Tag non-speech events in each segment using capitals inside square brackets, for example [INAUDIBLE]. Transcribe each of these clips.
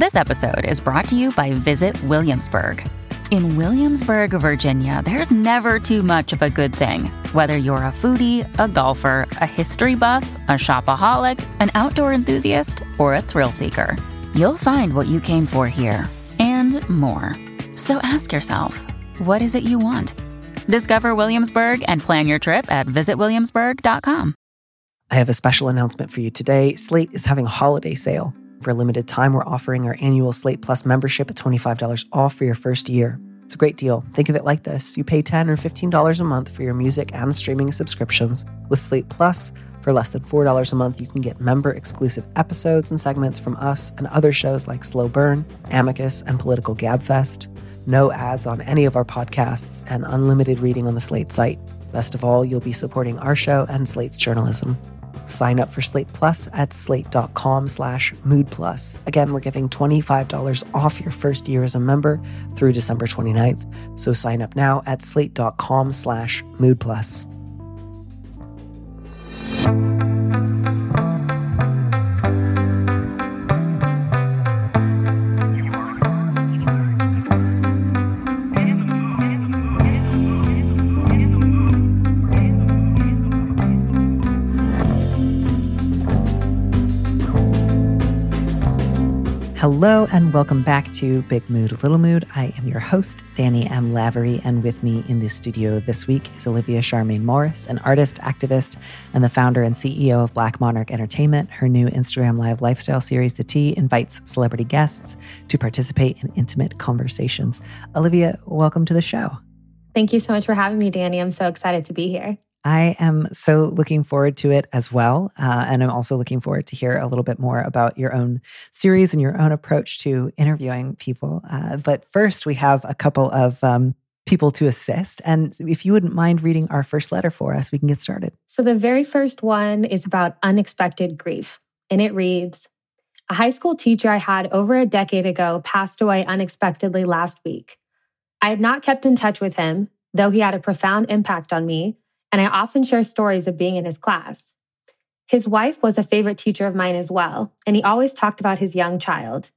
This episode is brought to you by Visit Williamsburg. In Williamsburg, Virginia, there's never too much of a good thing. Whether you're a foodie, a golfer, a history buff, a shopaholic, an outdoor enthusiast, or a thrill seeker, you'll find what you came for here and more. So ask yourself, what is it you want? Discover Williamsburg and plan your trip at visitwilliamsburg.com. I have a special announcement for you today. Slate is having a holiday sale. For a limited time, we're offering our annual Slate Plus membership at $25 off for your first year. It's a great deal. Think of it like this you pay 10 or $15 a month for your music and streaming subscriptions. With Slate Plus, for less than $4 a month, you can get member exclusive episodes and segments from us and other shows like Slow Burn, Amicus, and Political Gabfest. No ads on any of our podcasts and unlimited reading on the Slate site. Best of all, you'll be supporting our show and Slate's journalism. Sign up for Slate Plus at slate.com slash mood plus. Again, we're giving $25 off your first year as a member through December 29th. So sign up now at slate.com slash mood plus. Hello and welcome back to Big Mood, Little Mood. I am your host, Danny M. Lavery, and with me in the studio this week is Olivia Charmaine Morris, an artist, activist, and the founder and CEO of Black Monarch Entertainment. Her new Instagram Live lifestyle series, The Tea, invites celebrity guests to participate in intimate conversations. Olivia, welcome to the show. Thank you so much for having me, Danny. I'm so excited to be here. I am so looking forward to it as well. Uh, and I'm also looking forward to hear a little bit more about your own series and your own approach to interviewing people. Uh, but first, we have a couple of um, people to assist. And if you wouldn't mind reading our first letter for us, we can get started. So the very first one is about unexpected grief. And it reads A high school teacher I had over a decade ago passed away unexpectedly last week. I had not kept in touch with him, though he had a profound impact on me and I often share stories of being in his class. His wife was a favorite teacher of mine as well, and he always talked about his young child.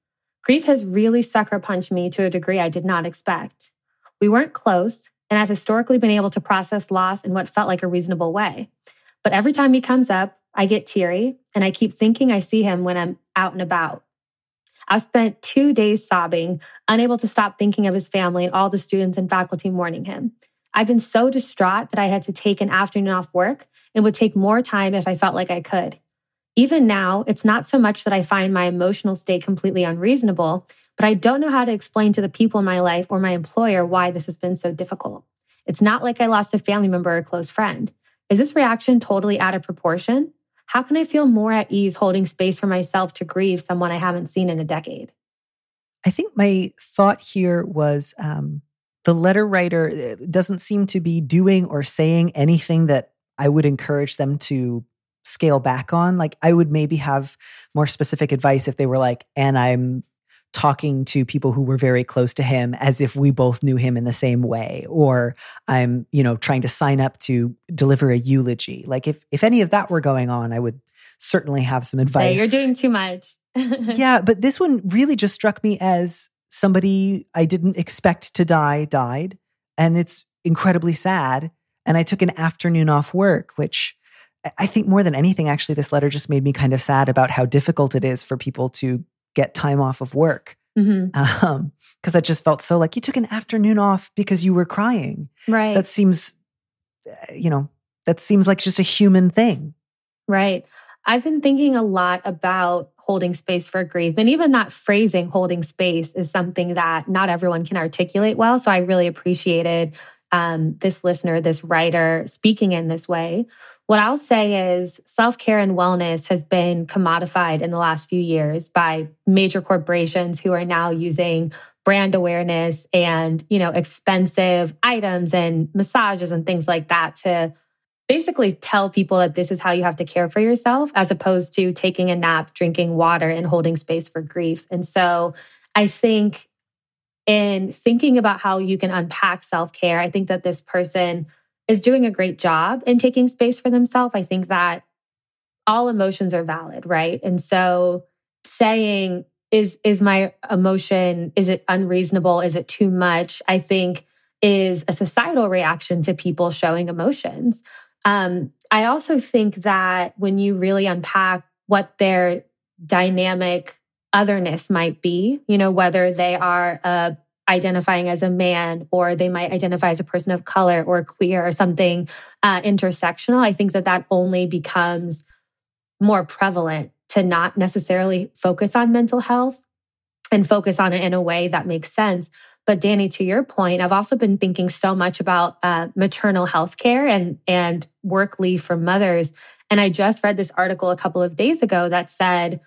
Grief has really sucker punched me to a degree I did not expect. We weren't close, and I've historically been able to process loss in what felt like a reasonable way. But every time he comes up, I get teary, and I keep thinking I see him when I'm out and about. I've spent two days sobbing, unable to stop thinking of his family and all the students and faculty mourning him. I've been so distraught that I had to take an afternoon off work and would take more time if I felt like I could. Even now, it's not so much that I find my emotional state completely unreasonable, but I don't know how to explain to the people in my life or my employer why this has been so difficult. It's not like I lost a family member or close friend. Is this reaction totally out of proportion? How can I feel more at ease holding space for myself to grieve someone I haven't seen in a decade? I think my thought here was um, the letter writer eh, doesn't seem to be doing or saying anything that I would encourage them to scale back on. Like, I would maybe have more specific advice if they were like, and I'm talking to people who were very close to him as if we both knew him in the same way or i'm you know trying to sign up to deliver a eulogy. Like if if any of that were going on i would certainly have some advice you're doing too much. [LAUGHS] Yeah but this one really just struck me as somebody I didn't expect to die died. And it's incredibly sad. And I took an afternoon off work, which I think more than anything, actually, this letter just made me kind of sad about how difficult it is for people to get time off of work. Because mm-hmm. um, that just felt so like you took an afternoon off because you were crying. Right. That seems, uh, you know, that seems like just a human thing. Right. I've been thinking a lot about holding space for grief. And even that phrasing, holding space, is something that not everyone can articulate well. So I really appreciated um, this listener, this writer speaking in this way. What I'll say is self care and wellness has been commodified in the last few years by major corporations who are now using brand awareness and you know expensive items and massages and things like that to basically tell people that this is how you have to care for yourself as opposed to taking a nap, drinking water, and holding space for grief. And so I think in thinking about how you can unpack self care, I think that this person is doing a great job in taking space for themselves. I think that all emotions are valid, right? And so saying, is is my emotion is it unreasonable is it too much i think is a societal reaction to people showing emotions um, i also think that when you really unpack what their dynamic otherness might be you know whether they are uh, identifying as a man or they might identify as a person of color or queer or something uh, intersectional i think that that only becomes more prevalent to not necessarily focus on mental health and focus on it in a way that makes sense. But Danny, to your point, I've also been thinking so much about uh, maternal health care and, and work leave for mothers. And I just read this article a couple of days ago that said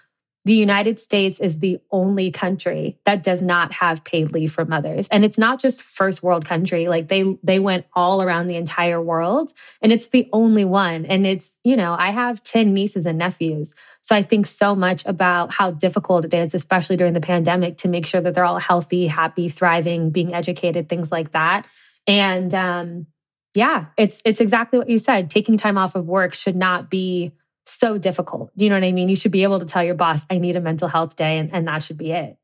the United States is the only country that does not have paid leave for mothers. And it's not just first world country, like they they went all around the entire world and it's the only one. And it's, you know, I have 10 nieces and nephews. So I think so much about how difficult it is especially during the pandemic to make sure that they're all healthy, happy, thriving, being educated, things like that. And um yeah, it's it's exactly what you said. Taking time off of work should not be so difficult. Do you know what I mean? You should be able to tell your boss, I need a mental health day, and, and that should be it.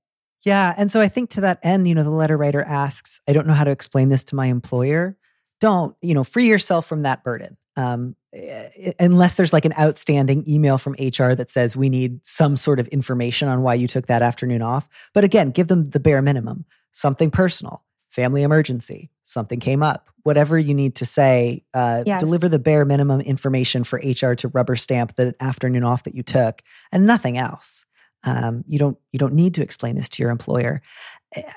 Yeah. And so I think to that end, you know, the letter writer asks, I don't know how to explain this to my employer. Don't, you know, free yourself from that burden. Um, eh, unless there's like an outstanding email from HR that says we need some sort of information on why you took that afternoon off. But again, give them the bare minimum, something personal, family emergency, something came up, whatever you need to say, uh, yes. deliver the bare minimum information for HR to rubber stamp the afternoon off that you took, and nothing else. Um, you don't you don't need to explain this to your employer.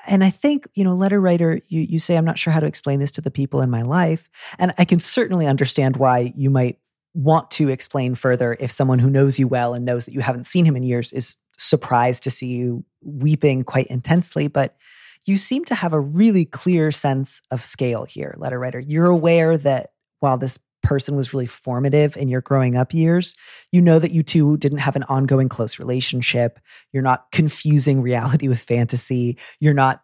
And I think you know, letter writer, you you say I'm not sure how to explain this to the people in my life, and I can certainly understand why you might want to explain further if someone who knows you well and knows that you haven't seen him in years is surprised to see you weeping quite intensely, but you seem to have a really clear sense of scale here, letter writer. You're aware that while this person was really formative in your growing up years, you know that you two didn't have an ongoing close relationship. You're not confusing reality with fantasy. You're not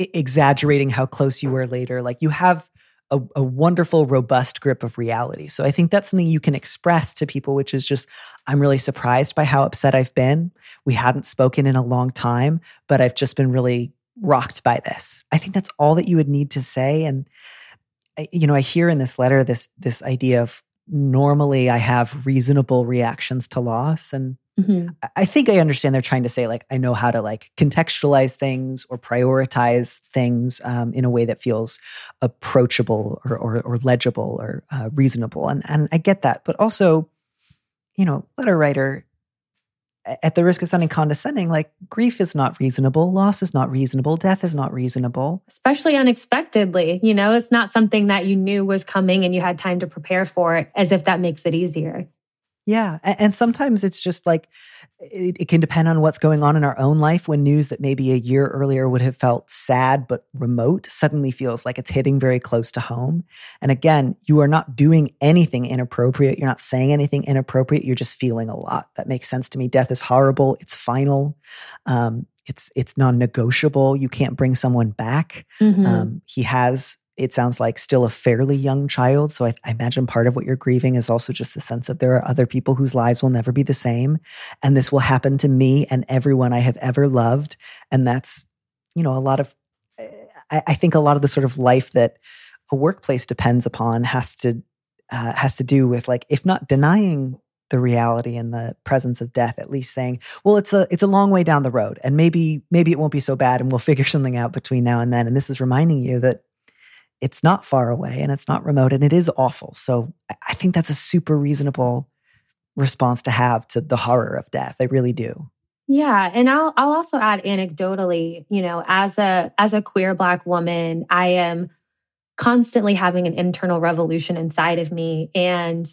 I- exaggerating how close you were later. Like you have a, a, wonderful, robust grip of reality. So I think that's something you can express to people, which is just, I'm really surprised by how upset I've been. We hadn't spoken in a long time, but I've just been really rocked by this. I think that's all that you would need to say. And you know, I hear in this letter this this idea of normally I have reasonable reactions to loss, and mm-hmm. I think I understand they're trying to say like I know how to like contextualize things or prioritize things um, in a way that feels approachable or or, or legible or uh, reasonable, and and I get that, but also, you know, letter writer at the risk of sounding condescending, like grief is not reasonable, loss is not reasonable, death is not reasonable. Especially unexpectedly. You know, it's not something that you knew was coming and you had time to prepare for as if that makes it easier. Yeah. And sometimes it's just like it, it, can depend on what's going on in our own life when news that maybe a year earlier would have felt sad but remote suddenly feels like it's hitting very close to home. And again, you are not doing anything inappropriate. You're not saying anything inappropriate. You're just feeling a lot. That makes sense to me. Death is horrible. It's final. Um, it's it's non-negotiable. You can't bring someone back. Mm-hmm. Um, he has it sounds like still a fairly young child. So I, I, imagine part of what you're grieving is also just the sense that there are other people whose lives will never be the same. And this will happen to me and everyone I have ever loved. And that's, you know, a lot of, I, I think a lot of the sort of life that a workplace depends upon has to, uh, has to do with like, if not denying the reality and the presence of death at least saying well it's a it's a long way down the road and maybe maybe it won't be so bad and we'll figure [LAUGHS] something out between now and then and this is reminding you that it's not far away and it's not remote and it is awful. So I think that's a super reasonable response to have to the horror of death. I really do. Yeah, and I'll I'll also add anecdotally, you know, as a as a queer black woman, I am constantly having an internal revolution inside of me and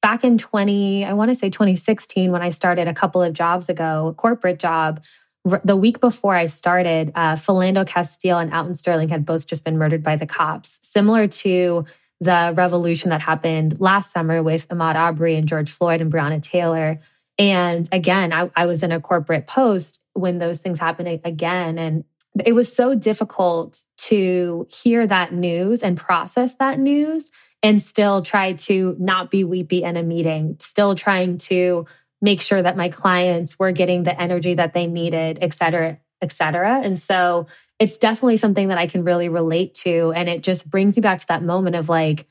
back in 20 I want to say 2016 when I started a couple of jobs ago, a corporate job, the week before I started, uh, Philando Castile and Alton Sterling had both just been murdered by the cops, similar to the revolution that happened last summer with Ahmaud Arbery and George Floyd and Breonna Taylor. And again, I, I was in a corporate post when those things happened again. And it was so difficult to hear that news and process that news and still try to not be weepy in a meeting, still trying to make sure that my clients were getting the energy that they needed, et cetera, et cetera. And so it's definitely something that I can really relate to. And it just brings you back to that moment of like,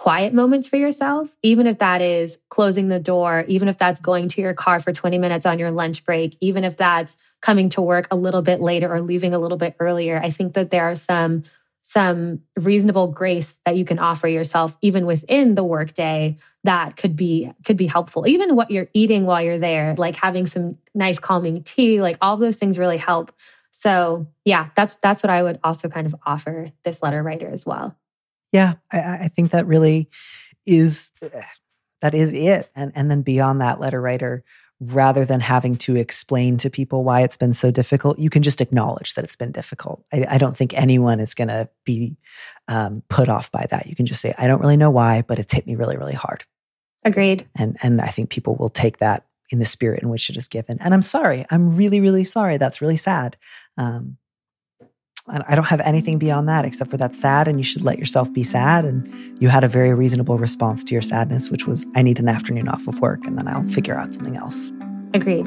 quiet moments for yourself, even if that is closing the door, even if that's going to your car for 20 minutes on your lunch break, even if that's coming to work a little bit later or leaving a little bit earlier. I think that there are some some reasonable grace that you can offer yourself even within the workday that could be could be helpful. Even what you're eating while you're there like having some nice calming tea like all those things really help. So yeah that's that's what i would also kind of offer this letter writer as well. Yeah, I, I think that really is eh, that is it. And and then beyond that, letter writer, rather than having to explain to people why it's been so difficult, you can just acknowledge that it's been difficult. I, I don't think anyone is going to be um, put off by that. You can just say, I don't really know why, but it's hit me really, really hard. Agreed. And and I think people will take that in the spirit in which it is given. And I'm sorry. I'm really, really sorry. That's really sad. Um, I don't have anything beyond that except for that sad, and you should let yourself be sad. And you had a very reasonable response to your sadness, which was, I need an afternoon off of work, and then I'll figure out something else. Agreed.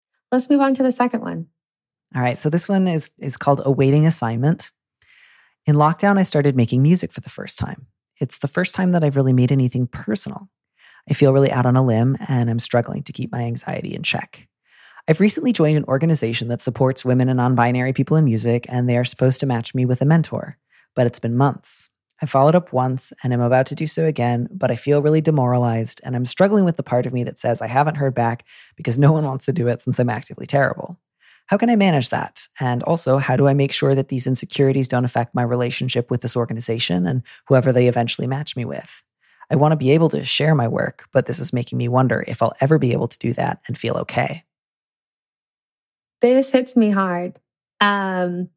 Let's move on to the second one. All right. So this one is is called Awaiting Assignment. In lockdown, I started making music for the first time. It's the first time that I've really made anything personal. I feel really out on a limb and I'm struggling to keep my anxiety in check. I've recently joined an organization that supports women and non binary people in music, and they are supposed to match me with a mentor, but it's been months. I followed up once and I'm about to do so again, but I feel really demoralized and I'm struggling with the part of me that says I haven't heard back because no one wants to do it since I'm actively terrible. How can I manage that? And also, how do I make sure that these insecurities don't affect my relationship with this organization and whoever they eventually match me with? I want to be able to share my work, but this is making me wonder if I'll ever be able to do that and feel okay. This hits me hard. Um,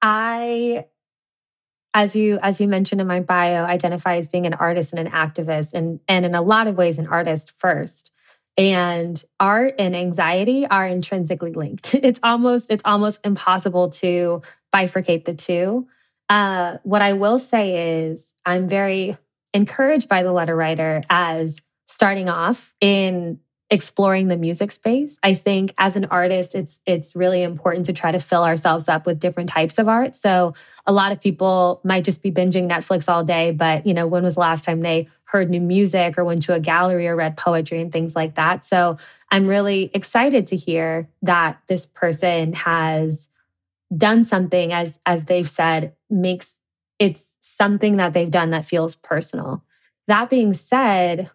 I as you as you mentioned in my bio identify as being an artist and an activist and and in a lot of ways an artist first. And art and anxiety are intrinsically linked. [LAUGHS] It's almost it's almost impossible to bifurcate the two. Uh, what i will say is i'm very encouraged by the letter writer as starting off in exploring the music space. I think as an artist, it's it's really important to try to fill ourselves up with different types of art. So a lot of people might just be binging Netflix all day, but you know, when was the last time they heard new music or went to a gallery or read poetry and things like that? So I'm really excited to hear that this person has done something as as they've said makes it's something that they've done that feels personal. That being said,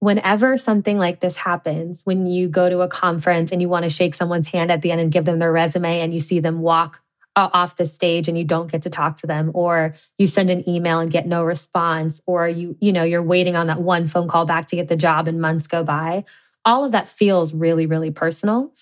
whenever something like this happens, when you go to a conference and you want to shake someone's hand at the end and give them their resume and you see them walk uh, off the stage and you don't get to talk to them or you send an email and get no response or you you know you're waiting on that one phone call back to get the job and months go by all of that feels really really personal.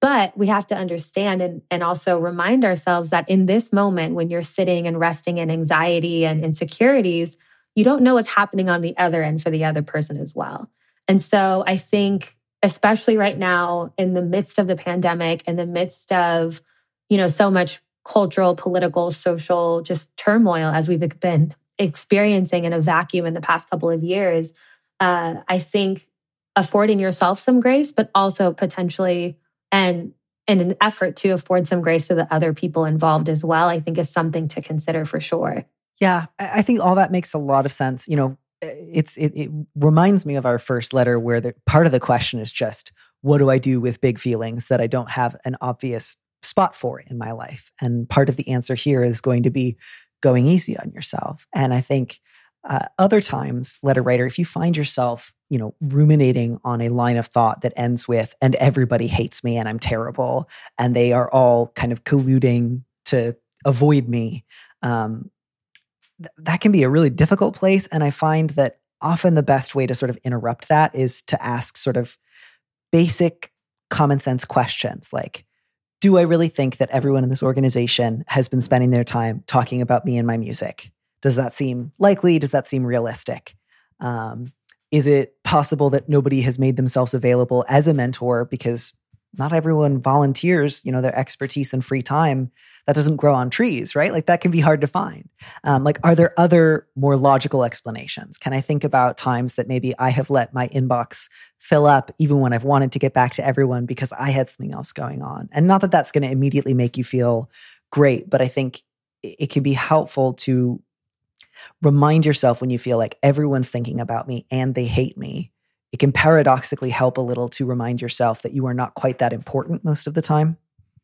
But we have to understand and, and also remind ourselves that in this moment when you're sitting and resting in anxiety and insecurities you don't know what's happening on the other end for the other person as well. And so I think, especially right now, in the midst of the pandemic, in the midst of, you know, so much cultural, political, social, just turmoil as we've been experiencing in a vacuum in the past couple of years, uh, I think affording yourself some grace, but also potentially and in an effort to afford some grace to the other people involved as well, I think is something to consider for sure. Yeah, I think all that makes a lot of sense. You know, it's it, it reminds me of our first letter where the part of the question is just what do I do with big feelings that I don't have an obvious spot for in my life? And part of the answer here is going to be going easy on yourself. And I think uh, other times, letter writer, if you find yourself, you know, ruminating on a line of thought that ends with, and everybody hates me and I'm terrible, and they are all kind of colluding to avoid me, um, th- that can be a really difficult place. And I find that often the best way to sort of interrupt that is to ask sort of basic common sense questions like, do I really think that everyone in this organization has been spending their time talking about me and my music? Does that seem likely? Does that seem realistic? Um, is it possible that nobody has made themselves available as a mentor because not everyone volunteers, you know, their expertise and free time that doesn't grow on trees, right? Like that can be hard to find. Um, like, are there other more logical explanations? Can I think about times that maybe I have let my inbox fill up even when I've wanted to get back to everyone because I had something else going on? And not that that's going to immediately make you feel great, but I think it can be helpful to remind yourself when you feel like everyone's thinking about me and they hate me. It can paradoxically help a little to remind yourself that you are not quite that important most of the time.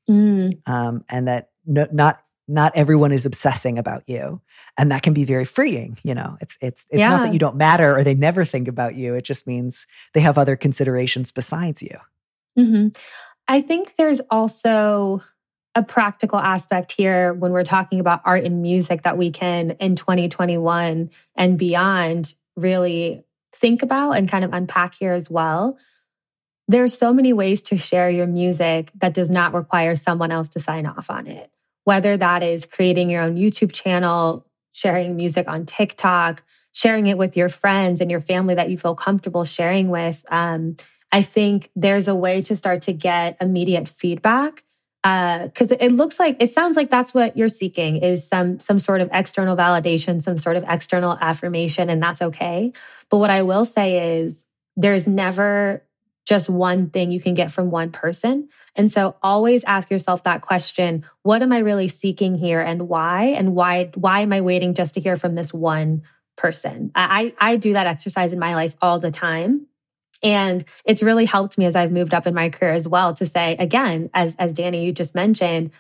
Mm. Um, and that no, not not everyone is obsessing about you and that can be very freeing you know it's it's it's yeah. not that you don't matter or they never think about you it just means they have other considerations besides you mm-hmm. i think there's also a practical aspect here when we're talking about art and music that we can in 2021 and beyond really think about and kind of unpack here as well there's so many ways to share your music that does not require someone else to sign off on it. Whether that is creating your own YouTube channel, sharing music on TikTok, sharing it with your friends and your family that you feel comfortable sharing with. Um, I think there's a way to start to get immediate feedback because uh, it looks like it sounds like that's what you're seeking is some some sort of external validation, some sort of external affirmation, and that's okay. But what I will say is there's never just one thing you can get from one person. And so always ask yourself that question, what am I really seeking here and why? And why why am I waiting just to hear from this one person? I I do that exercise in my life all the time. And it's really helped me as I've moved up in my career as well to say again, as as Danny you just mentioned,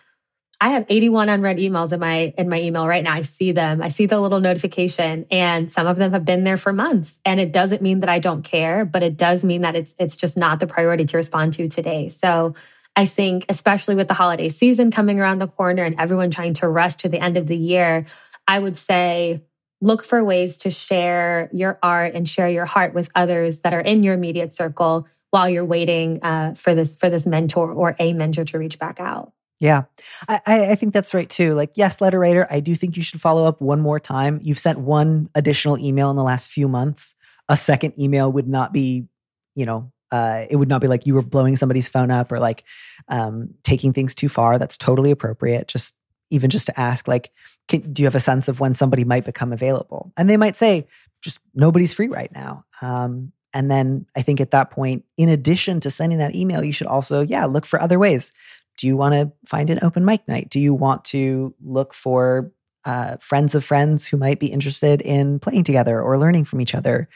I have 81 unread emails in my in my email right now. I see them. I see the little notification and some of them have been there for months. And it doesn't mean that I don't care, but it does mean that it's it's just not the priority to respond to today. So I think especially with the holiday season coming around the corner and everyone trying to rush to the end of the year, I would say look for ways to share your art and share your heart with others that are in your immediate circle while you're waiting uh, for this for this mentor or a mentor to reach back out. Yeah, I, I think that's right too. Like, yes, letter writer, I do think you should follow up one more time. You've sent one additional email in the last few months. A second email would not be, you know, uh, it would not be like you were blowing somebody's phone up or like um, taking things too far. That's totally appropriate. Just even just to ask, like, can, do you have a sense of when somebody might become available? And they might say, just nobody's free right now. Um, and then I think at that point, in addition to sending that email, you should also, yeah, look for other ways do you want to find an open mic night? Do you want to look for uh, friends of friends who might be interested in playing together or learning from each other?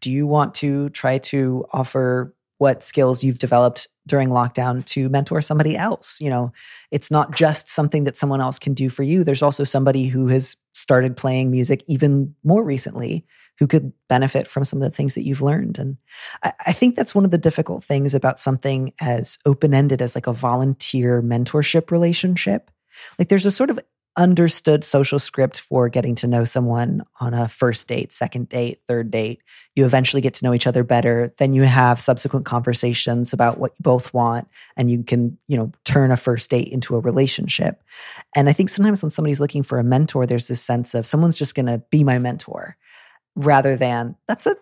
Do you want to try to offer what skills you've developed during lockdown to mentor somebody else? You know, it's not just something that someone else can do for you. There's also somebody who has started playing music even more recently who could benefit from some of the things that you've learned. And I, I think that's one of the difficult things about something as open ended as like a volunteer mentorship relationship. Like there's a sort of understood social script for getting to know someone on a first date, second date, third date. You eventually get to know each other better. Then you have subsequent conversations about what you both want and you can, you know, turn a first date into a relationship. And I think sometimes when somebody's looking for a mentor, there's this sense of someone's just going to be my mentor rather than that's a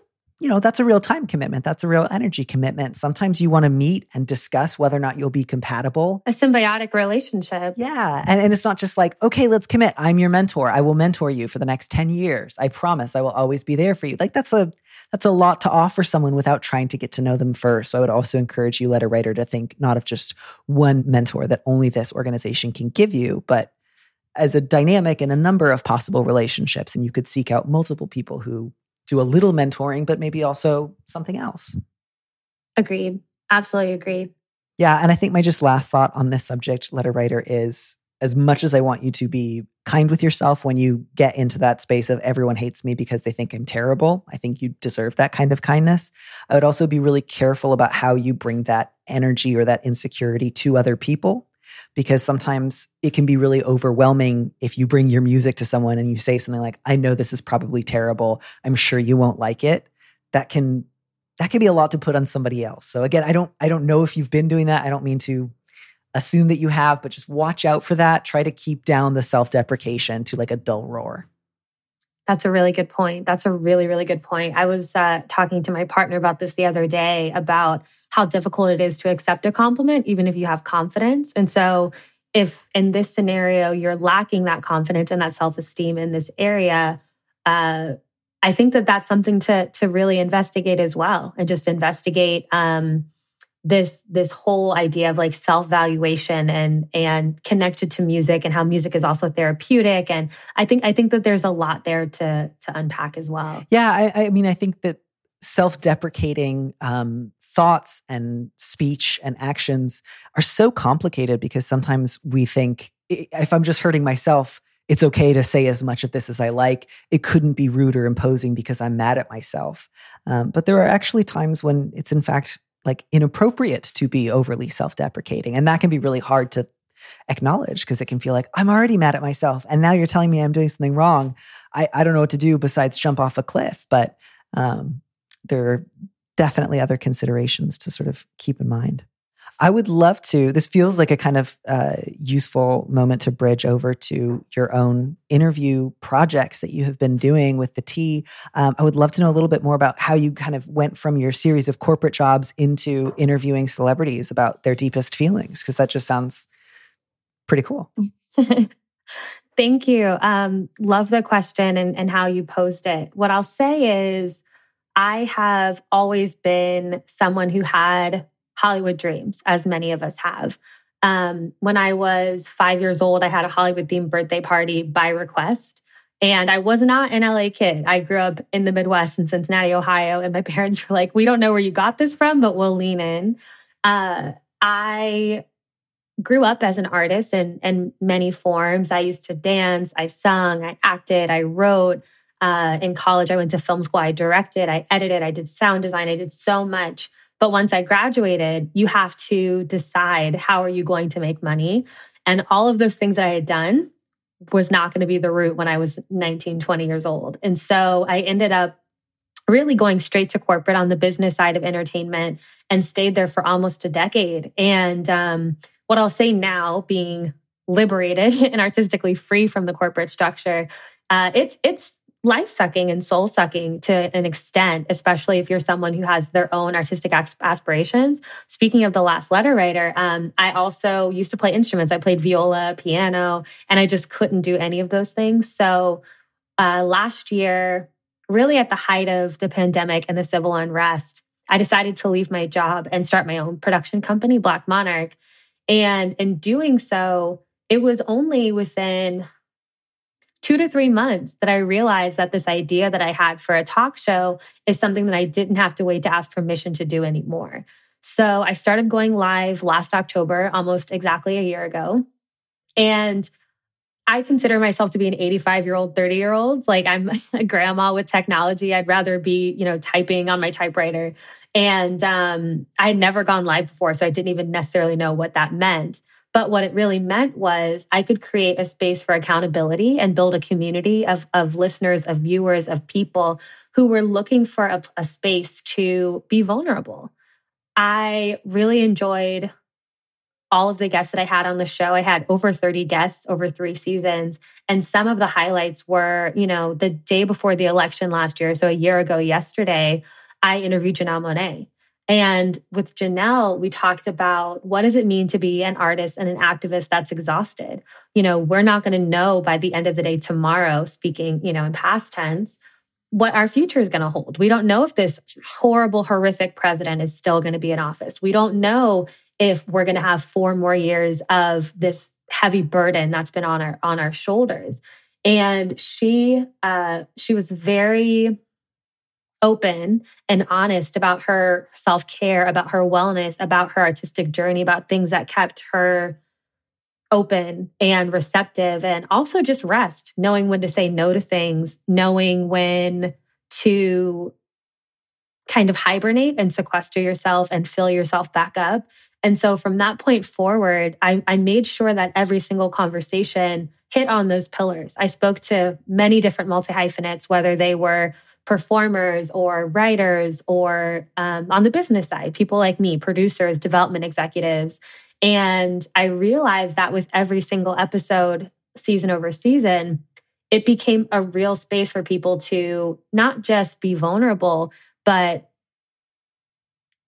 you know, that's a real time commitment. That's a real energy commitment. Sometimes you want to meet and discuss whether or not you'll be compatible. A symbiotic relationship. Yeah. And, and it's not just like, okay, let's commit. I'm your mentor. I will mentor you for the next 10 years. I promise I will always be there for you. Like that's a that's a lot to offer someone without trying to get to know them first. So I would also encourage you, letter writer, to think not of just one mentor that only this organization can give you, but as a dynamic in a number of possible relationships. And you could seek out multiple people who do a little mentoring, but maybe also something else. Agreed. Absolutely agreed. Yeah. And I think my just last thought on this subject, letter writer, is as much as I want you to be kind with yourself when you get into that space of everyone hates me because they think I'm terrible, I think you deserve that kind of kindness. I would also be really careful about how you bring that energy or that insecurity to other people because sometimes it can be really overwhelming if you bring your music to someone and you say something like, I know this is probably terrible. I'm sure you won't like it. That can that can be a lot to put on somebody else. So again, I don't I don't know if you've been doing that. I don't mean to assume that you have, but just watch out for that. Try to keep down the self-deprecation to like a dull roar. That's a really good point. That's a really, really good point. I was uh, talking to my partner about this the other day about how difficult it is to accept a compliment, even if you have confidence. And so, if in this scenario you're lacking that confidence and that self esteem in this area, uh, I think that that's something to to really investigate as well, and just investigate um, this this whole idea of like self valuation and and connected to music and how music is also therapeutic and i think i think that there's a lot there to to unpack as well yeah i, I mean i think that self deprecating um, thoughts and speech and actions are so complicated because sometimes we think if i'm just hurting myself it's okay to say as much of this as I like. It couldn't be rude or imposing because I'm mad at myself. Um, but there are actually times when it's in fact like inappropriate to be overly self-deprecating and that can be really hard to acknowledge because it can feel like i'm already mad at myself and now you're telling me i'm doing something wrong i, I don't know what to do besides jump off a cliff but um, there definitely other considerations to sort of keep in mind I would love to. This feels like a kind of uh, useful moment to bridge over to your own interview projects that you have been doing with the Tea. Um, I would love to know a little bit more about how you kind of went from your series of corporate jobs into interviewing celebrities about their deepest feelings, because that just sounds pretty cool. [LAUGHS] Thank you. Um, love the question and, and how you posed it. What I'll say is, I have always been someone who had Hollywood dreams, as many of us have. Um, when I was five years old, I had a Hollywood themed birthday party by request. And I was not an LA kid. I grew up in the Midwest in Cincinnati, Ohio. And my [LAUGHS] parents were like, we don't know where you got this from, but we'll lean in. Uh, I grew up as an artist in, in many forms. I used to dance, I sung, I acted, I wrote. Uh, in college, I went to film school, I directed, I edited, I did sound design, I did so much. But once I graduated, you have to decide how are you going to make money? And all of those things that I had done was not going to be the route when I was 19, 20 years old. And so I ended up really going straight to corporate on the business side of entertainment and stayed there for almost a decade. And um, what I'll say now, being liberated [LAUGHS] and artistically free from the corporate structure, uh, it's it's life sucking and soul sucking to an extent, especially if you're someone who has their own artistic aspirations. Speaking of the last letter writer, um, I also used to play instruments. I played viola, piano, and I just couldn't do any of those things. So uh, last year, really at the height of the pandemic and the civil unrest, I decided to leave my job and start my own production company, Black Monarch. And in doing so, it was only within two to three months that I realized that this idea that I had for a talk show is something that I didn't have to wait to ask permission to do anymore. So I started going live last October, almost exactly a year ago. And I consider myself to be an 85 year old, 30 year old. Like I'm [LAUGHS] a grandma with technology. I'd rather be, you know, typing on my typewriter. And um, I had never gone live before, so I didn't even necessarily know what that meant. But what it really meant was I could create a space for accountability and build a community of, of listeners, of viewers, of people who were looking for a, a space to be vulnerable. I really enjoyed all of the guests that I had on the show. I had over 30 guests over three seasons. And some of the highlights were, you know, the day before the election last year, so a year ago yesterday, I interviewed Janelle Monáe. And with Janelle, we talked about what does it mean to be an artist and an activist that's exhausted? You know, we're not going to know by the end of the day tomorrow, speaking, you know, in past tense, what our future is going to hold. We don't know if this horrible, horrific president is still going to be in office. We don't know if we're going to have four more years of this heavy burden that's been on our on our shoulders. And she uh, she was very open and honest about her self care, about her wellness, about her artistic journey, about things that kept her open and receptive, and also just rest, knowing when to say no to things, knowing when to kind of hibernate and sequester yourself and fill yourself back up. And so from that point forward, I, I made sure that every single conversation hit on those pillars. I spoke to many different multi hyphenates, whether they were performers or writers or um, on the business side, people like me, producers, development executives. And I realized that with every single episode, season over season, it became a real space for people to not just be vulnerable, but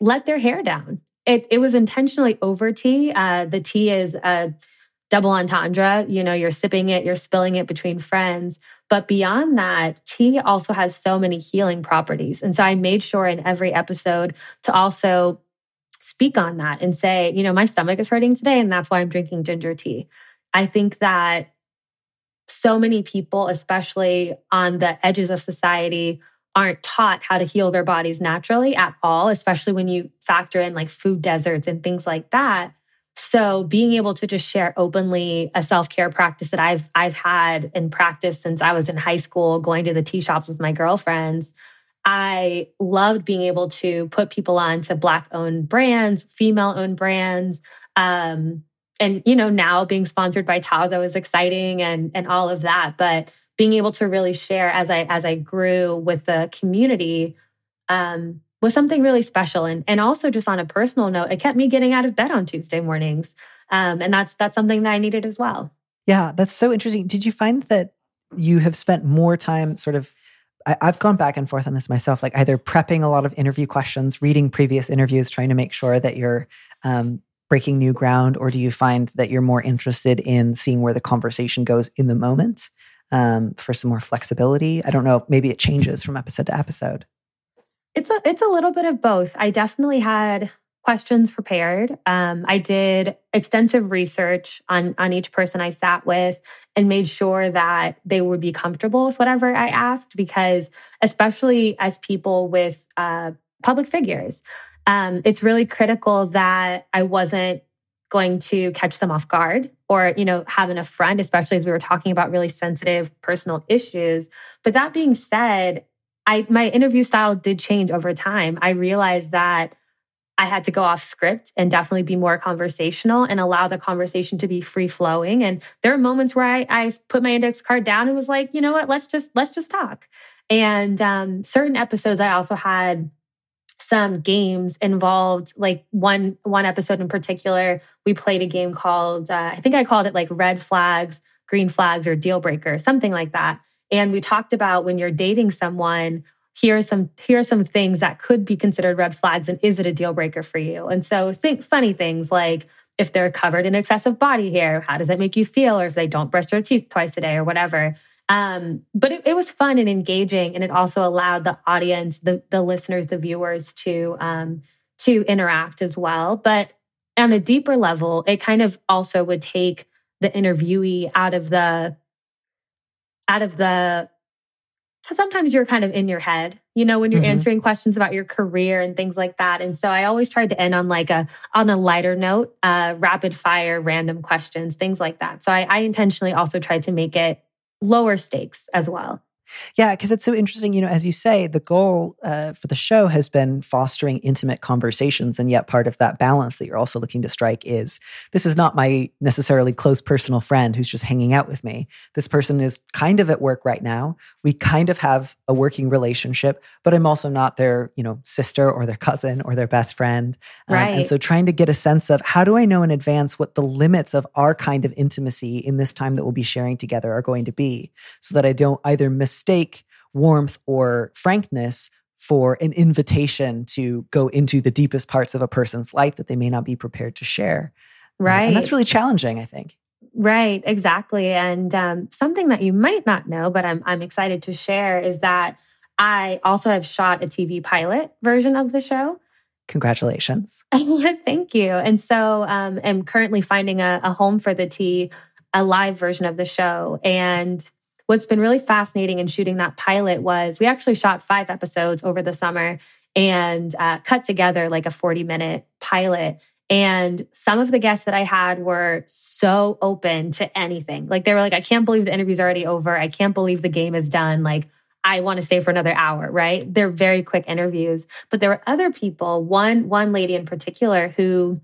let their hair down. It, it was intentionally over tea. Uh, the tea is a double entendre. You know, you're sipping it, you're spilling it between friends. But beyond that, tea also has so many healing properties. And so I made sure in every episode to also speak on that and say, you know, my stomach is hurting today, and that's why I'm drinking ginger tea. I think that so many people, especially on the edges of society, aren't taught how to heal their bodies naturally at all, especially when you factor in like food deserts and things like that. So being able to just share openly a self-care practice that I've I've had and practiced since I was in high school, going to the tea shops with my girlfriends, I loved being able to put people on to black owned brands, female owned brands. Um, and you know, now being sponsored by Tazo is exciting and and all of that. But being able to really share as I as I grew with the community, um, was something really special. And, and also just on a personal note, it kept me getting out of bed on Tuesday mornings. Um, and that's, that's something that I needed as well. Yeah, that's so interesting. Did you find that you have spent more time sort of I, have gone back and forth on this myself, like either prepping a lot of interview questions, reading previous interviews, trying to make sure that you're um, breaking new ground, or do you find that you're more interested in seeing where the conversation goes in the moment um, for some more flexibility? I don't know. Maybe it changes from episode to episode. It's a it's a little bit of both. I definitely had questions prepared. Um, I did extensive research on on each person I sat with and made sure that they would be comfortable with whatever I asked because especially as people with uh, public figures, um, it's really critical that I wasn't going to catch them off guard or you know have an affront especially as we were talking about really sensitive personal issues but that being said I my interview style did change over time. I realized that I had to go off script and definitely be more conversational and allow the conversation to be free flowing. And there are moments where I, I put my index card down and was like, you know what, let's just let's just talk. And um, certain episodes, I also had some games involved. Like one one episode in particular, we played a game called uh, I think I called it like red flags, green flags, or deal breaker, something like that. And we talked about when you're dating someone, here are some here are some things that could be considered red flags and is it a deal breaker for you? And so think funny things like if they're covered in excessive body hair, how does that make you feel? Or if they don't brush their teeth twice a day or whatever. Um, but it, it, was fun and engaging, and it also allowed the audience, the the listeners, the viewers to um, to interact as well. But on a deeper level, it kind of also would take the interviewee out of the out of the sometimes you're kind of in your head, you know, when you're mm-hmm. answering questions about your career and things like that. And so I always tried to end on like a on a lighter note, uh, rapid fire, random questions, things like that. So I, I intentionally also tried to make it lower stakes as well. Yeah, because it's so interesting. You know, as you say, the goal uh, for the show has been fostering intimate conversations. And yet, part of that balance that you're also looking to strike is this is not my necessarily close personal friend who's just hanging out with me. This person is kind of at work right now. We kind of have a working relationship, but I'm also not their, you know, sister or their cousin or their best friend. Um, right. And so, trying to get a sense of how do I know in advance what the limits of our kind of intimacy in this time that we'll be sharing together are going to be so that I don't either miss mistake warmth or frankness for an invitation to go into the deepest parts of a person's life that they may not be prepared to share. Right. Uh, and that's really challenging, I think. Right, exactly. And um, something that you might not know, but I'm I'm excited to share is that I also have shot a TV pilot version of the show. Congratulations. [LAUGHS] Thank you. And so um, I'm currently finding a, a home for the tea, a live version of the show. And what's been really fascinating in shooting that pilot was we actually shot five episodes over the summer and uh, cut together like a 40 minute pilot. And some of the guests that I had were so open to anything. Like they were like, I can't believe the interview's already over. I can't believe the game is done. Like, I want to stay for another hour, right? They're very quick interviews. But there were other people, one, one lady in particular who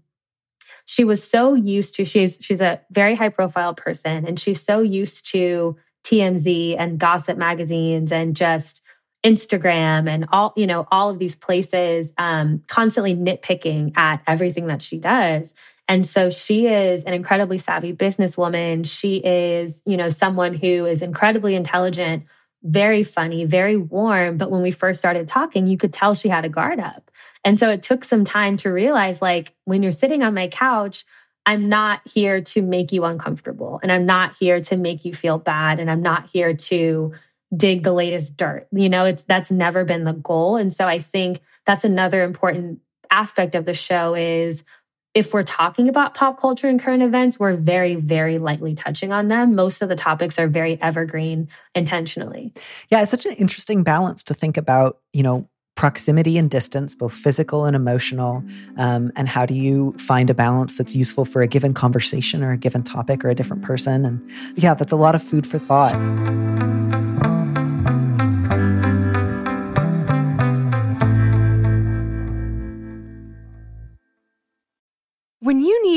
she was so used to, she's she's a very high profile person and she's so used to TMZ and gossip magazines and just Instagram and all, you know, all of these places, um, constantly nitpicking at everything that she does. And so she is an incredibly savvy businesswoman. She is, you know, someone who is incredibly intelligent, very funny, very warm. But when we first started talking, you could tell she had a guard up. And so it took some time to realize like, when you're sitting on my couch, I'm not here to make you uncomfortable and I'm not here to make you feel bad and I'm not here to dig the latest dirt. You know, it's that's never been the goal. And so I think that's another important aspect of the show is if we're talking about pop culture and current events, we're very, very lightly touching on them. Most of the topics are very evergreen intentionally. Yeah, it's such an interesting balance to think about, you know, proximity and distance, both physical and emotional. Um, and how do you find a balance that's useful for a given conversation or a given topic or a different person? And yeah, that's a lot of food for thought.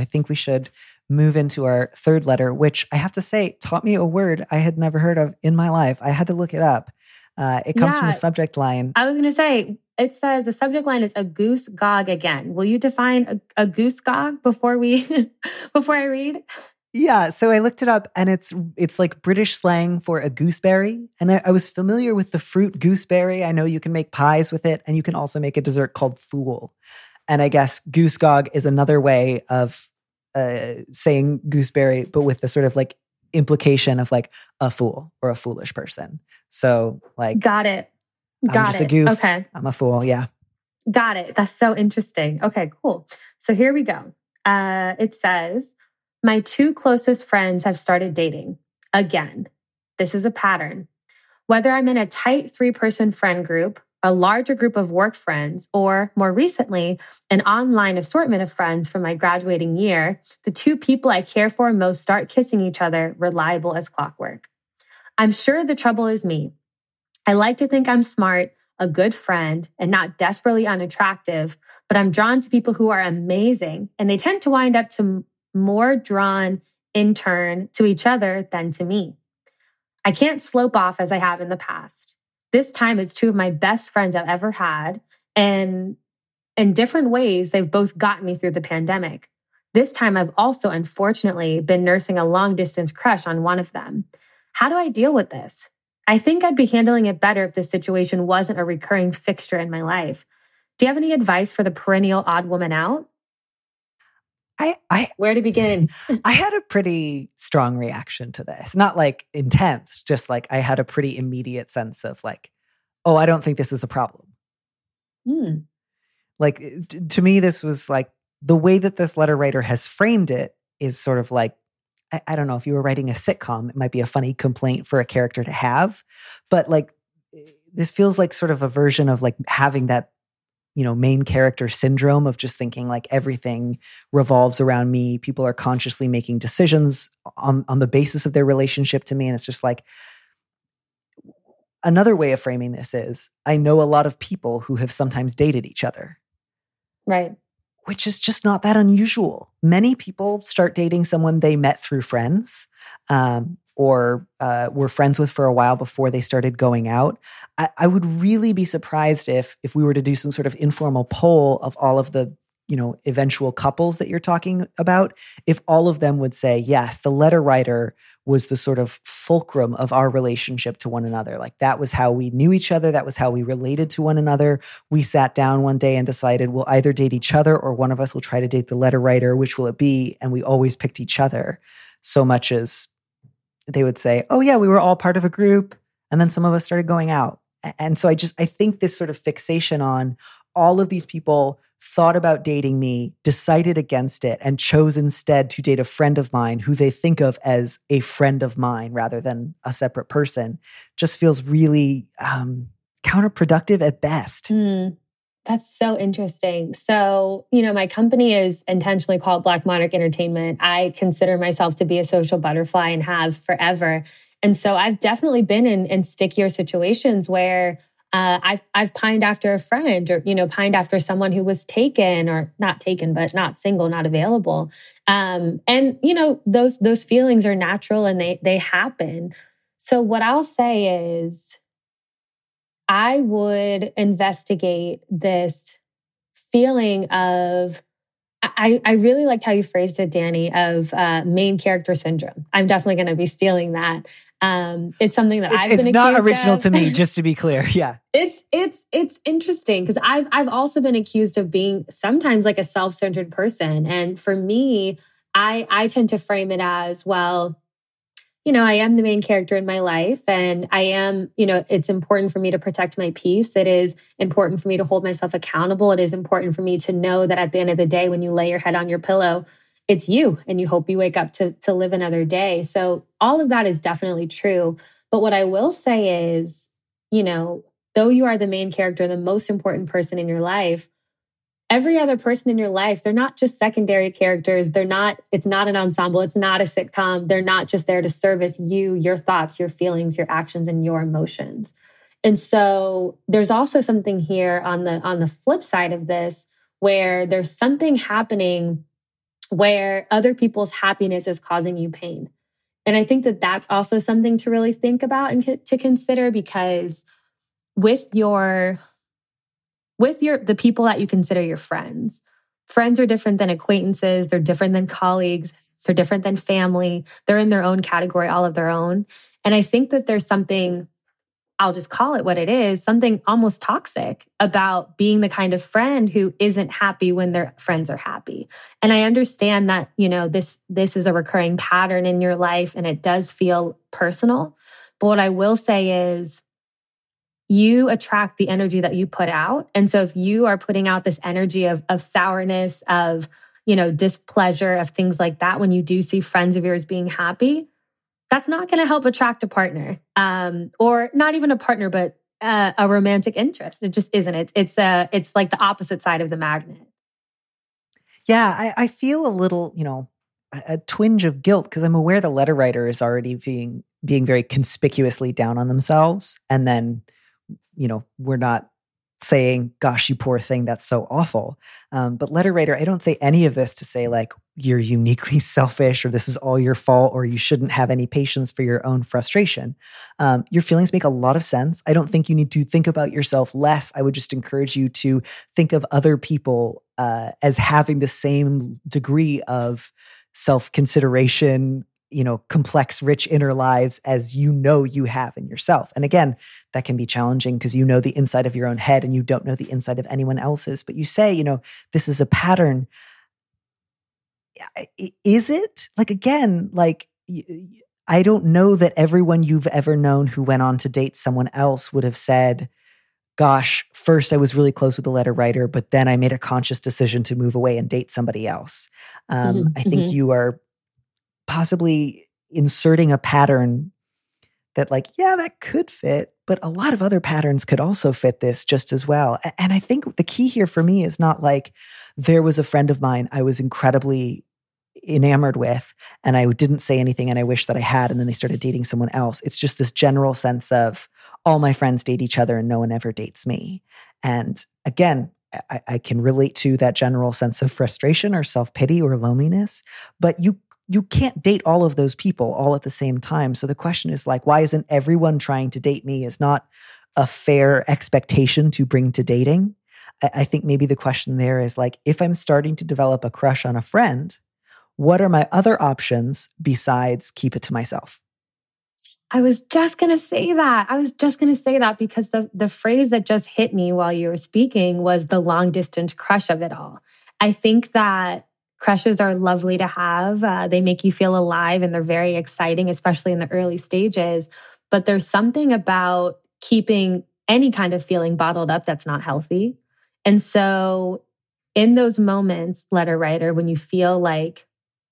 I think we should move into our third letter, which I have to say taught me a word I had never heard of in my life. I had to look it up. Uh, it comes Yeah. from the subject line. I was going to say, it says the subject line is a goosegog again. Will you define a, a goosegog before we [LAUGHS] before I read? Yeah, so I looked it up, and it's it's like British slang for a gooseberry. And I, I was familiar with the fruit gooseberry. I know you can make pies with it, and you can also make a dessert called fool. And I guess goosegog is another way of uh, saying gooseberry, but with the sort of like implication of like a fool or a foolish person. So like Got it. Got I'm just it. a goof. Okay. I'm a fool. Yeah. Got it. That's so interesting. Okay, cool. So here we go. Uh, it says, My two closest friends have started dating again. This is a pattern. Whether I'm in a tight three person friend group, a larger group of work friends, or more recently, an online assortment of friends from my graduating year, the two people I care for most start kissing each other, reliable as clockwork. I'm sure the trouble is me. I like to think I'm smart, a good friend, and not desperately unattractive, but I'm drawn to people who are amazing, and they tend to wind up to more drawn in turn to each other than to me. I can't slope off as I have in the past. This time it's two of my best friends I've ever had, and in different ways, they've both gotten me through the pandemic. This time I've also unfortunately been nursing a long distance crush on one of them. How do I deal with this? I think I'd be handling it better if this situation wasn't a recurring fixture in my life. Do you have any advice for the perennial odd woman out? I, I Where to begin? [LAUGHS] I had a pretty strong reaction to this. Not like intense, just like I had a pretty immediate sense of like, oh, I don't think this is a problem. Hmm. Like t- to me, this was like the way that this letter writer has framed it is sort of like, I, I don't know, if you were writing a sitcom, it might be a funny complaint for a character to have. But like this feels like sort of a version of like having that you know main character syndrome of just thinking like everything revolves around me people are consciously making decisions on on the basis of their relationship to me and it's just like another way of framing this is I know a lot of people who have sometimes dated each other. Right. Which is just not that unusual. Many people start dating someone they met through friends um, or uh, were friends with for a while before they started going out. I, I would really be surprised if if we were to do some sort of informal poll of all of the you know eventual couples that you're talking about if all of them would say yes the letter writer was the sort of fulcrum of our relationship to one another. Like that was how we knew each other. That was how we related to one another. We sat down one day and decided we'll either date each other or one of us will try to date the letter writer which will it be? And we always picked each other so much as they would say oh yeah we were all part of a group. And then some of us started going out. And so i just i think this sort of fixation on all of these people thought about dating me, decided against it, and chose instead to date a friend of mine who they think of as a friend of mine rather than a separate person just feels really um, counterproductive at best. Mm, that's so interesting. So, you know, my company is intentionally called Black Monarch Entertainment. I consider myself to be a social butterfly and have forever. And so I've definitely been in, in stickier situations where uh, I've I've pined after a friend, or you know, pined after someone who was taken, or not taken, but not single, not available. Um, and you know, those those feelings are natural and they they happen. So what I'll say is, I would investigate this feeling of. I, I really liked how you phrased it, Danny, of uh, main character syndrome. I'm definitely going to be stealing that. Um, it's something that I've it's been. It's not original of. to me, [LAUGHS] just to be clear. Yeah, it's it's it's interesting because I've I've also been accused of being sometimes like a self centered person, and for me, I I tend to frame it as well. You know, I am the main character in my life, and I am. You know, it's important for me to protect my peace. It is important for me to hold myself accountable. It is important for me to know that at the end of the day, when you lay your head on your pillow, it's you and you hope you wake up to to live another day. So all of that is definitely true. But what I will say is, you know, though you are the main character, the most important person in your life, every other person in your life, they're not just secondary characters. They're not, it's not an ensemble. It's not a sitcom. They're not just there to service you, your thoughts, your feelings, your actions, and your emotions. And so there's also something here on the on the flip side of this where there's something happening where other people's happiness is causing you pain. And I think that that's also something to really think about and to consider because with your with your the people that you consider your friends, friends are different than acquaintances, they're different than colleagues, they're different than family. They're in their own category all of their own. And I think that there's something I'll just call it what it is, something almost toxic about being the kind of friend who isn't happy when their friends are happy. And I understand that, you know, this this is a recurring pattern in your life and it does feel personal. But what I will say is you attract the energy that you put out. And so if you are putting out this energy of of sourness, of, you know, displeasure, of things like that when you do see friends of yours being happy, that's not going to help attract a partner um, or not even a partner but uh, a romantic interest. It just isn't. It's it's a uh, it's like the opposite side of the magnet. Yeah i, I feel a little you know a, a twinge of guilt because i'm aware the letter writer is already being being very conspicuously down on themselves and then you know we're not saying, gosh, you poor thing, that's so awful. Um, but letter writer, I don't say any of this to say, like, you're uniquely [LAUGHS] selfish or this is all your fault or you shouldn't have any patience for your own frustration. Um, your feelings make a lot of sense. I don't think you need to think about yourself less. I would just encourage you to think of other people uh, as having the same degree of self consideration, you know, complex, rich inner lives as you know you have in yourself. And again, that can be challenging because you know the inside of your own head and you don't know the inside of anyone else's. But you say, you know, this is a pattern. Is it? Like, again, like, I don't know that everyone you've ever known who went on to date someone else would have said, gosh, first I was really close with the letter writer, but then I made a conscious decision to move away and date somebody else. Um, mm-hmm. I think mm-hmm. you are possibly inserting a pattern that, like, yeah, that could fit, but a lot of other patterns could also fit this just as well. And I think the key here for me is not like there was a friend of mine I was incredibly enamored with and I didn't say anything and I wish that I had and then they started dating someone else. It's just this general sense of all my friends date each other and no one ever dates me. And again, I, I can relate to that general sense of frustration or self pity or loneliness, but you you can't date all of those people all at the same time. So the question is like, why isn't everyone trying to date me? Is not a fair expectation to bring to dating. I, I think maybe the question there is like, if I'm starting to develop a crush on a friend, what are my other options besides keep it to myself? I was just going to say that. I was just going to say that because the the phrase that just hit me while you were speaking was the long distance crush of it all. I think that crushes are lovely to have. Uh, they make you feel alive and they're very exciting, especially in the early stages. But there's something about keeping any kind of feeling bottled up that's not healthy. And so, in those moments, letter writer, when you feel like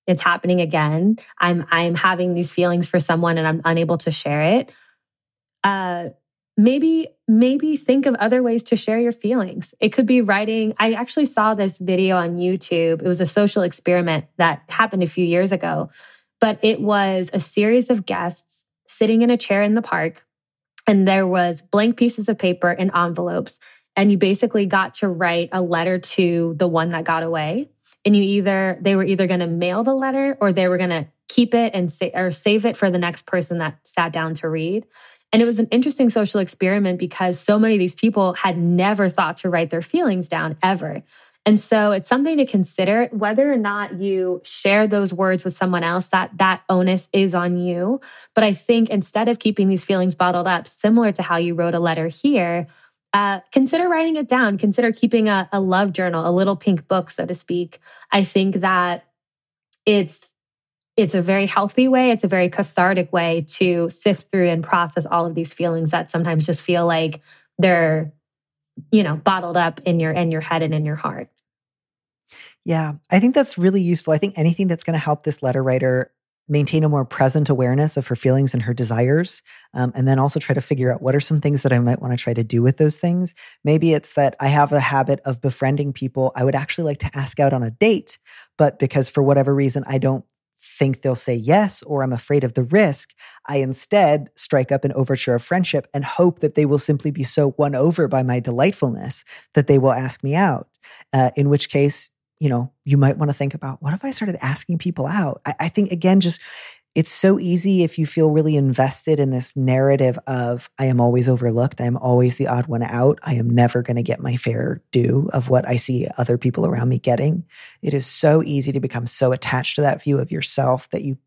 it's happening again i'm i'm having these feelings for someone and i'm unable to share it uh maybe maybe think of other ways to share your feelings. It could be writing. I actually saw this video on youtube. It was a social experiment that happened a few years ago but it was a series of guests sitting in a chair in the park and there was blank pieces of paper and envelopes and you basically got to write a letter to the one that got away. And you either they were either going to mail the letter or they were going to keep it and say or save it for the next person that sat down to read. And it was an interesting social experiment because so many of these people had never thought to write their feelings down ever. And so it's something to consider whether or not you share those words with someone else that that onus is on you. But I think instead of keeping these feelings bottled up, similar to how you wrote a letter here, uh, consider writing it down. Consider keeping a, a love journal, a little pink book, so to speak. I think that it's it's a very healthy way. It's a very cathartic way to sift through and process all of these feelings that sometimes just feel like they're, you know, bottled up in your in your head and in your heart. Yeah, I think that's really useful. I think anything that's going to help this letter writer maintain a more present awareness of her feelings and her desires. Um, and then also try to figure out what are some things that I might want to try to do with those things. Maybe it's that I have a habit of befriending people I would actually like to ask out on a date, but because for whatever reason I don't think they'll say yes or I'm afraid of the risk, I instead strike up an overture of friendship and hope that they will simply be so won over by my delightfulness that they will ask me out. Uh, in which case, you know, you might want to think about what if I started asking people out? I, I, think, again, just it's so easy if you feel really invested in this narrative of I am always overlooked. I am always the odd one out. I am never going to get my fair due of what I see other people around me getting. It is so easy to become so attached to that view of yourself that you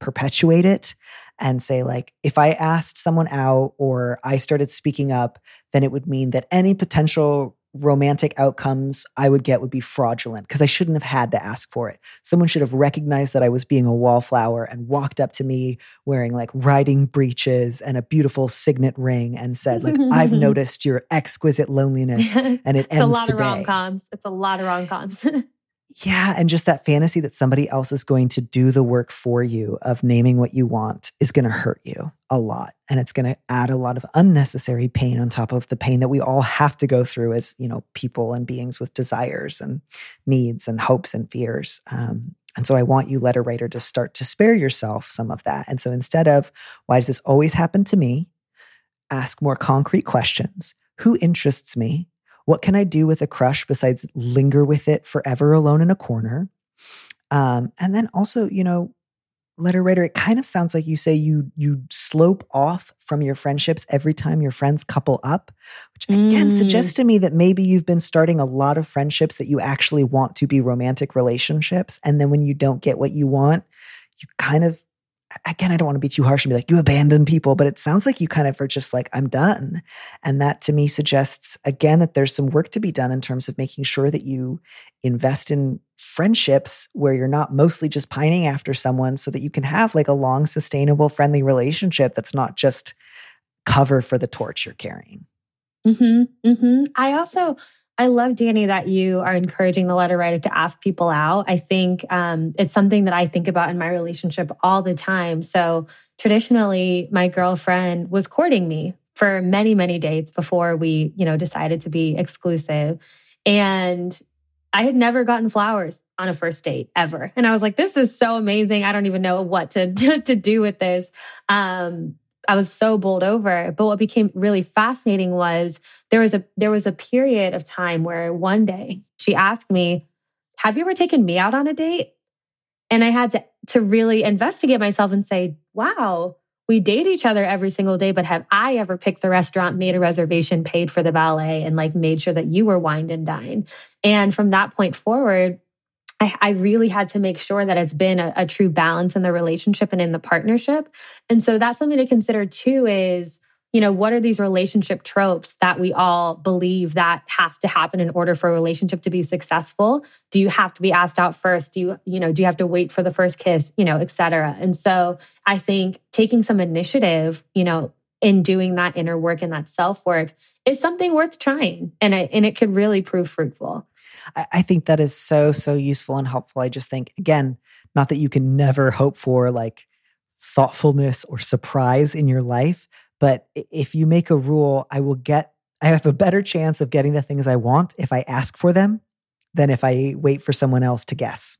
perpetuate it and say like if i asked someone out or i started speaking up then it would mean that any potential romantic outcomes I would get would be fraudulent because I shouldn't have had to ask for it. Someone should have recognized that I was being a wallflower and walked up to me wearing like riding breeches and a beautiful signet ring and said, like, I've [LAUGHS] noticed your exquisite loneliness [LAUGHS] and it it's ends today. It's a lot of rom coms. It's [LAUGHS] a lot of rom coms. Yeah. And just that fantasy that somebody else is going to do the work for you of naming what you want is going to hurt you a lot. And it's going to add a lot of unnecessary pain on top of the pain that we all have to go through as, you know, people and beings with desires and needs and hopes and fears. Um, and so I want you, letter writer, to start to spare yourself some of that. And so instead of, why does this always happen to me? Ask more concrete questions. Who interests me? What can I do with a crush besides linger with it forever alone in a corner? Um, and then also, you know, letter writer, it kind of sounds like you say you you slope off from your friendships every time your friends couple up, which again mm. suggests to me that maybe you've been starting a lot of friendships that you actually want to be romantic relationships. And then when you don't get what you want, you kind of again, I don't want to be too harsh and be like, you abandon people, but it sounds like you kind of are just like, I'm done. And that to me suggests, again, that there's some work to be done in terms of making sure that you invest in friendships where you're not mostly just pining after someone so that you can have like a long, sustainable, friendly relationship that's not just cover for the torch you're carrying. Mm-hmm, mm-hmm. I also, I love, Danny, that you are encouraging the letter writer to ask people out. I think um, it's something that I think about in my relationship all the time. So, traditionally, my girlfriend was courting me for many, many dates before we, you know, decided to be exclusive. And I had never gotten flowers on a first date ever. And I was like, this is so amazing. I don't even know what to, [LAUGHS] to do with this. Um, I was so bowled over. But what became really fascinating was there was a there was a period of time where one day she asked me, "Have you ever taken me out on a date?" And I had to to really investigate myself and say, "Wow, we date each other every single day, but have I ever picked the restaurant, made a reservation, paid for the valet, and like made sure that you were wined and dined?" And from that point forward, I, I, really had to make sure that it's been a, a true balance in the relationship and in the partnership. And so that's something to consider too is, you know, what are these relationship tropes that we all believe that have to happen in order for a relationship to be successful? Do you have to be asked out first? Do you, you know, do you have to wait for the first kiss, you know, et cetera? And so I think taking some initiative, you know, in doing that inner work and that self work is something worth trying. And it, and it could really prove fruitful. I, I think that is so, so useful and helpful. I just think, again, not that you can never hope for like thoughtfulness or surprise in your life, but if you make a rule, I will get, I have a better chance of getting the things I want if I ask for them than if I wait for someone else to guess.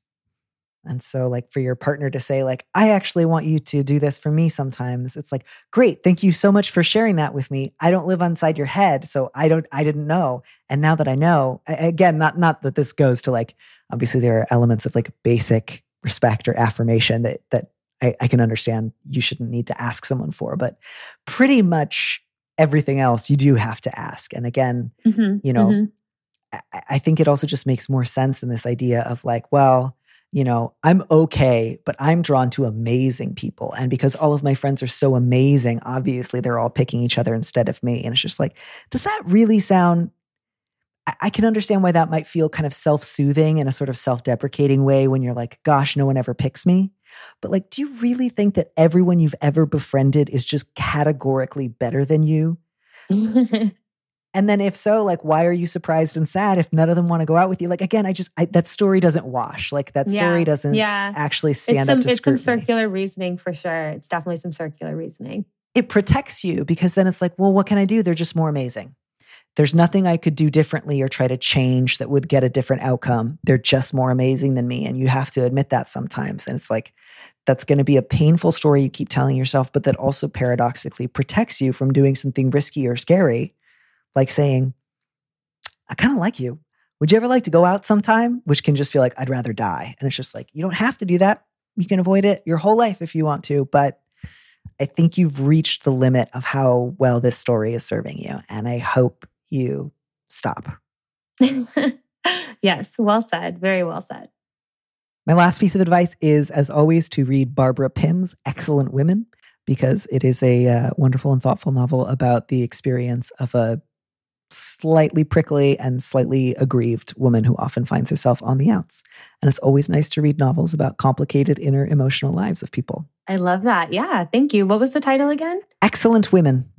And so, like, for your partner to say, like, I actually want you to do this for me sometimes, it's like, great, thank you so much for sharing that with me. I don't live inside your head, so I don't, I didn't know. And now that I know, again, not not that this goes to like, obviously there are elements of like basic respect or affirmation that that I, I can understand you shouldn't need to ask someone for, but pretty much everything else you do have to ask. And again, mm-hmm, you know, mm-hmm. I, I think it also just makes more sense than this idea of like, well, you know, I'm okay, but I'm drawn to amazing people. And because all of my friends are so amazing, obviously they're all picking each other instead of me. And it's just like, does that really sound? I can understand why that might feel kind of self soothing in a sort of self deprecating way when you're like, gosh, no one ever picks me. But like, do you really think that everyone you've ever befriended is just categorically better than you? [LAUGHS] And then if so, like, why are you surprised and sad if none of them want to go out with you? Like, again, I just, I, that story doesn't wash. Like that story yeah, doesn't yeah. actually stand it's some, up to It's scrutiny. some circular reasoning for sure. It's definitely some circular reasoning. It protects you because then it's like, well, what can I do? They're just more amazing. There's nothing I could do differently or try to change that would get a different outcome. They're just more amazing than me. And you have to admit that sometimes. And it's like, that's going to be a painful story you keep telling yourself, but that also paradoxically protects you from doing something risky or scary, like saying, I kind of like you. Would you ever like to go out sometime? Which can just feel like I'd rather die. And it's just like, you don't have to do that. You can avoid it your whole life if you want to. But I think you've reached the limit of how well this story is serving you. And I hope you stop. [LAUGHS] yes, well said. Very well said. My last piece of advice is, as always, to read Barbara Pym's Excellent Women, because it is a uh, wonderful and thoughtful novel about the experience of a slightly prickly and slightly aggrieved woman who often finds herself on the outs. And it's always nice to read novels about complicated inner emotional lives of people. I love that. Yeah. Thank you. What was the title again? Excellent Women.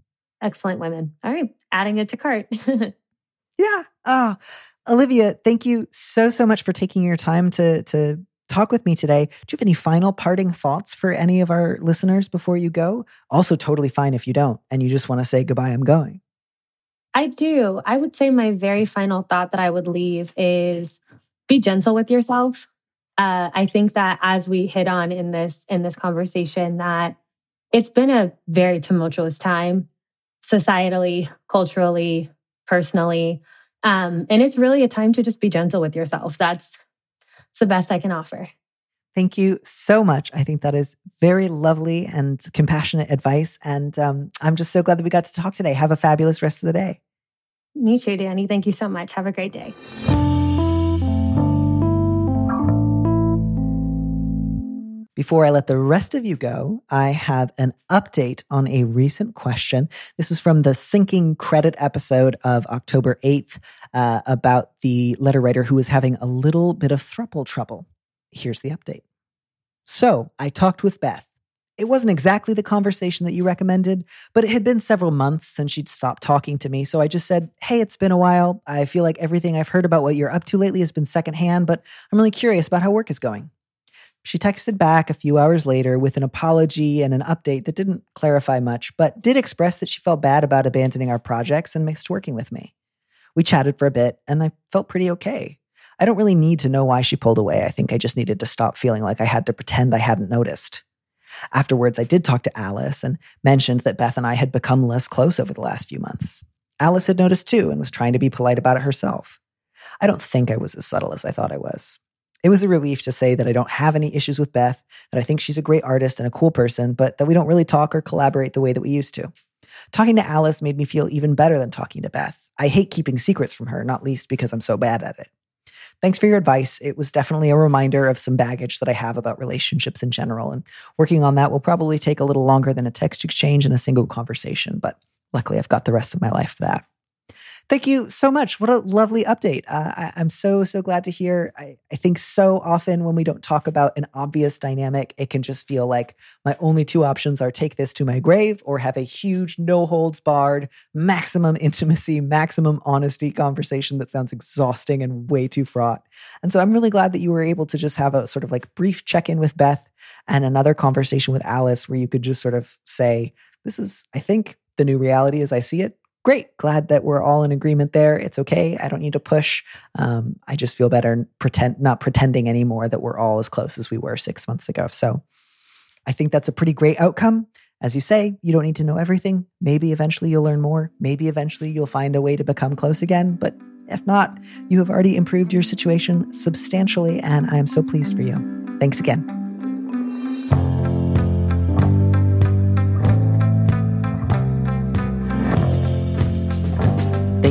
Excellent Women. All right. Adding it to cart. [LAUGHS] yeah. Ah, oh, Olivia, thank you so, so much for taking your time to, to talk with me today. Do you have any final parting thoughts for any of our listeners before you go? Also, totally fine if you don't and you just want to say goodbye, I'm going. I do. I would say my very final thought that I would leave is be gentle with yourself. Uh, I think that as we hit on in this in this conversation, that it's been a very tumultuous time, societally, culturally, personally, um, and it's really a time to just be gentle with yourself. That's it's the best I can offer. Thank you so much. I think that is very lovely and compassionate advice. And um, I'm just so glad that we got to talk today. Have a fabulous rest of the day. Me too, Danny. Thank you so much. Have a great day. Before I let the rest of you go, I have an update on a recent question. This is from the Sinking Credit episode of October 8th uh, about the letter writer who was having a little bit of thruple trouble. Here's the update. So I talked with Beth. It wasn't exactly the conversation that you recommended, but it had been several months since she'd stopped talking to me. So I just said, Hey, it's been a while. I feel like everything I've heard about what you're up to lately has been secondhand, but I'm really curious about how work is going. She texted back a few hours later with an apology and an update that didn't clarify much, but did express that she felt bad about abandoning our projects and missed working with me. We chatted for a bit, and I felt pretty okay. I don't really need to know why she pulled away. I think I just needed to stop feeling like I had to pretend I hadn't noticed. Afterwards, I did talk to Alice and mentioned that Beth and I had become less close over the last few months. Alice had noticed too and was trying to be polite about it herself. I don't think I was as subtle as I thought I was. It was a relief to say that I don't have any issues with Beth, that I think she's a great artist and a cool person, but that we don't really talk or collaborate the way that we used to. Talking to Alice made me feel even better than talking to Beth. I hate keeping secrets from her, not least because I'm so bad at it. Thanks for your advice. It was definitely a reminder of some baggage that I have about relationships in general. And working on that will probably take a little longer than a text exchange and a single conversation, but luckily I've got the rest of my life for that. Thank you so much. What a lovely update. Uh, I, am so, so glad to hear. I, I think so often when we don't talk about an obvious dynamic, it can just feel like my only two options are take this to my grave or have a huge, no holds barred, maximum intimacy, maximum honesty conversation that sounds exhausting and way too fraught. And so I'm really glad that you were able to just have a sort of like brief check in with Beth and another conversation with Alice where you could just sort of say, this is, I think, the new reality as I see it great. Glad that we're all in agreement there. It's okay. I don't need to push. Um, I just feel better pretend not pretending anymore that we're all as close as we were six months ago. So I think that's a pretty great outcome. As you say, you don't need to know everything. Maybe eventually you'll learn more. Maybe eventually you'll find a way to become close again. But if not, you have already improved your situation substantially, and I am so pleased for you. Thanks again.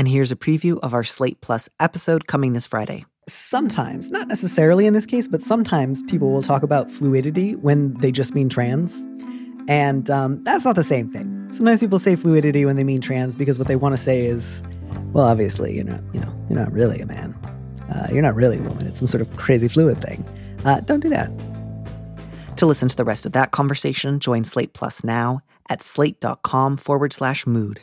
And here's a preview of our Slate Plus episode coming this Friday. Sometimes, not necessarily in this case, but sometimes people will talk about fluidity when they just mean trans. And um, that's not the same thing. Sometimes people say fluidity when they mean trans because what they want to say is, well, obviously, you're not, you know, you're not really a man. Uh, you're not really a woman. It's some sort of crazy fluid thing. Uh, don't do that. To listen to the rest of that conversation, join Slate Plus now at slate.com forward slash mood.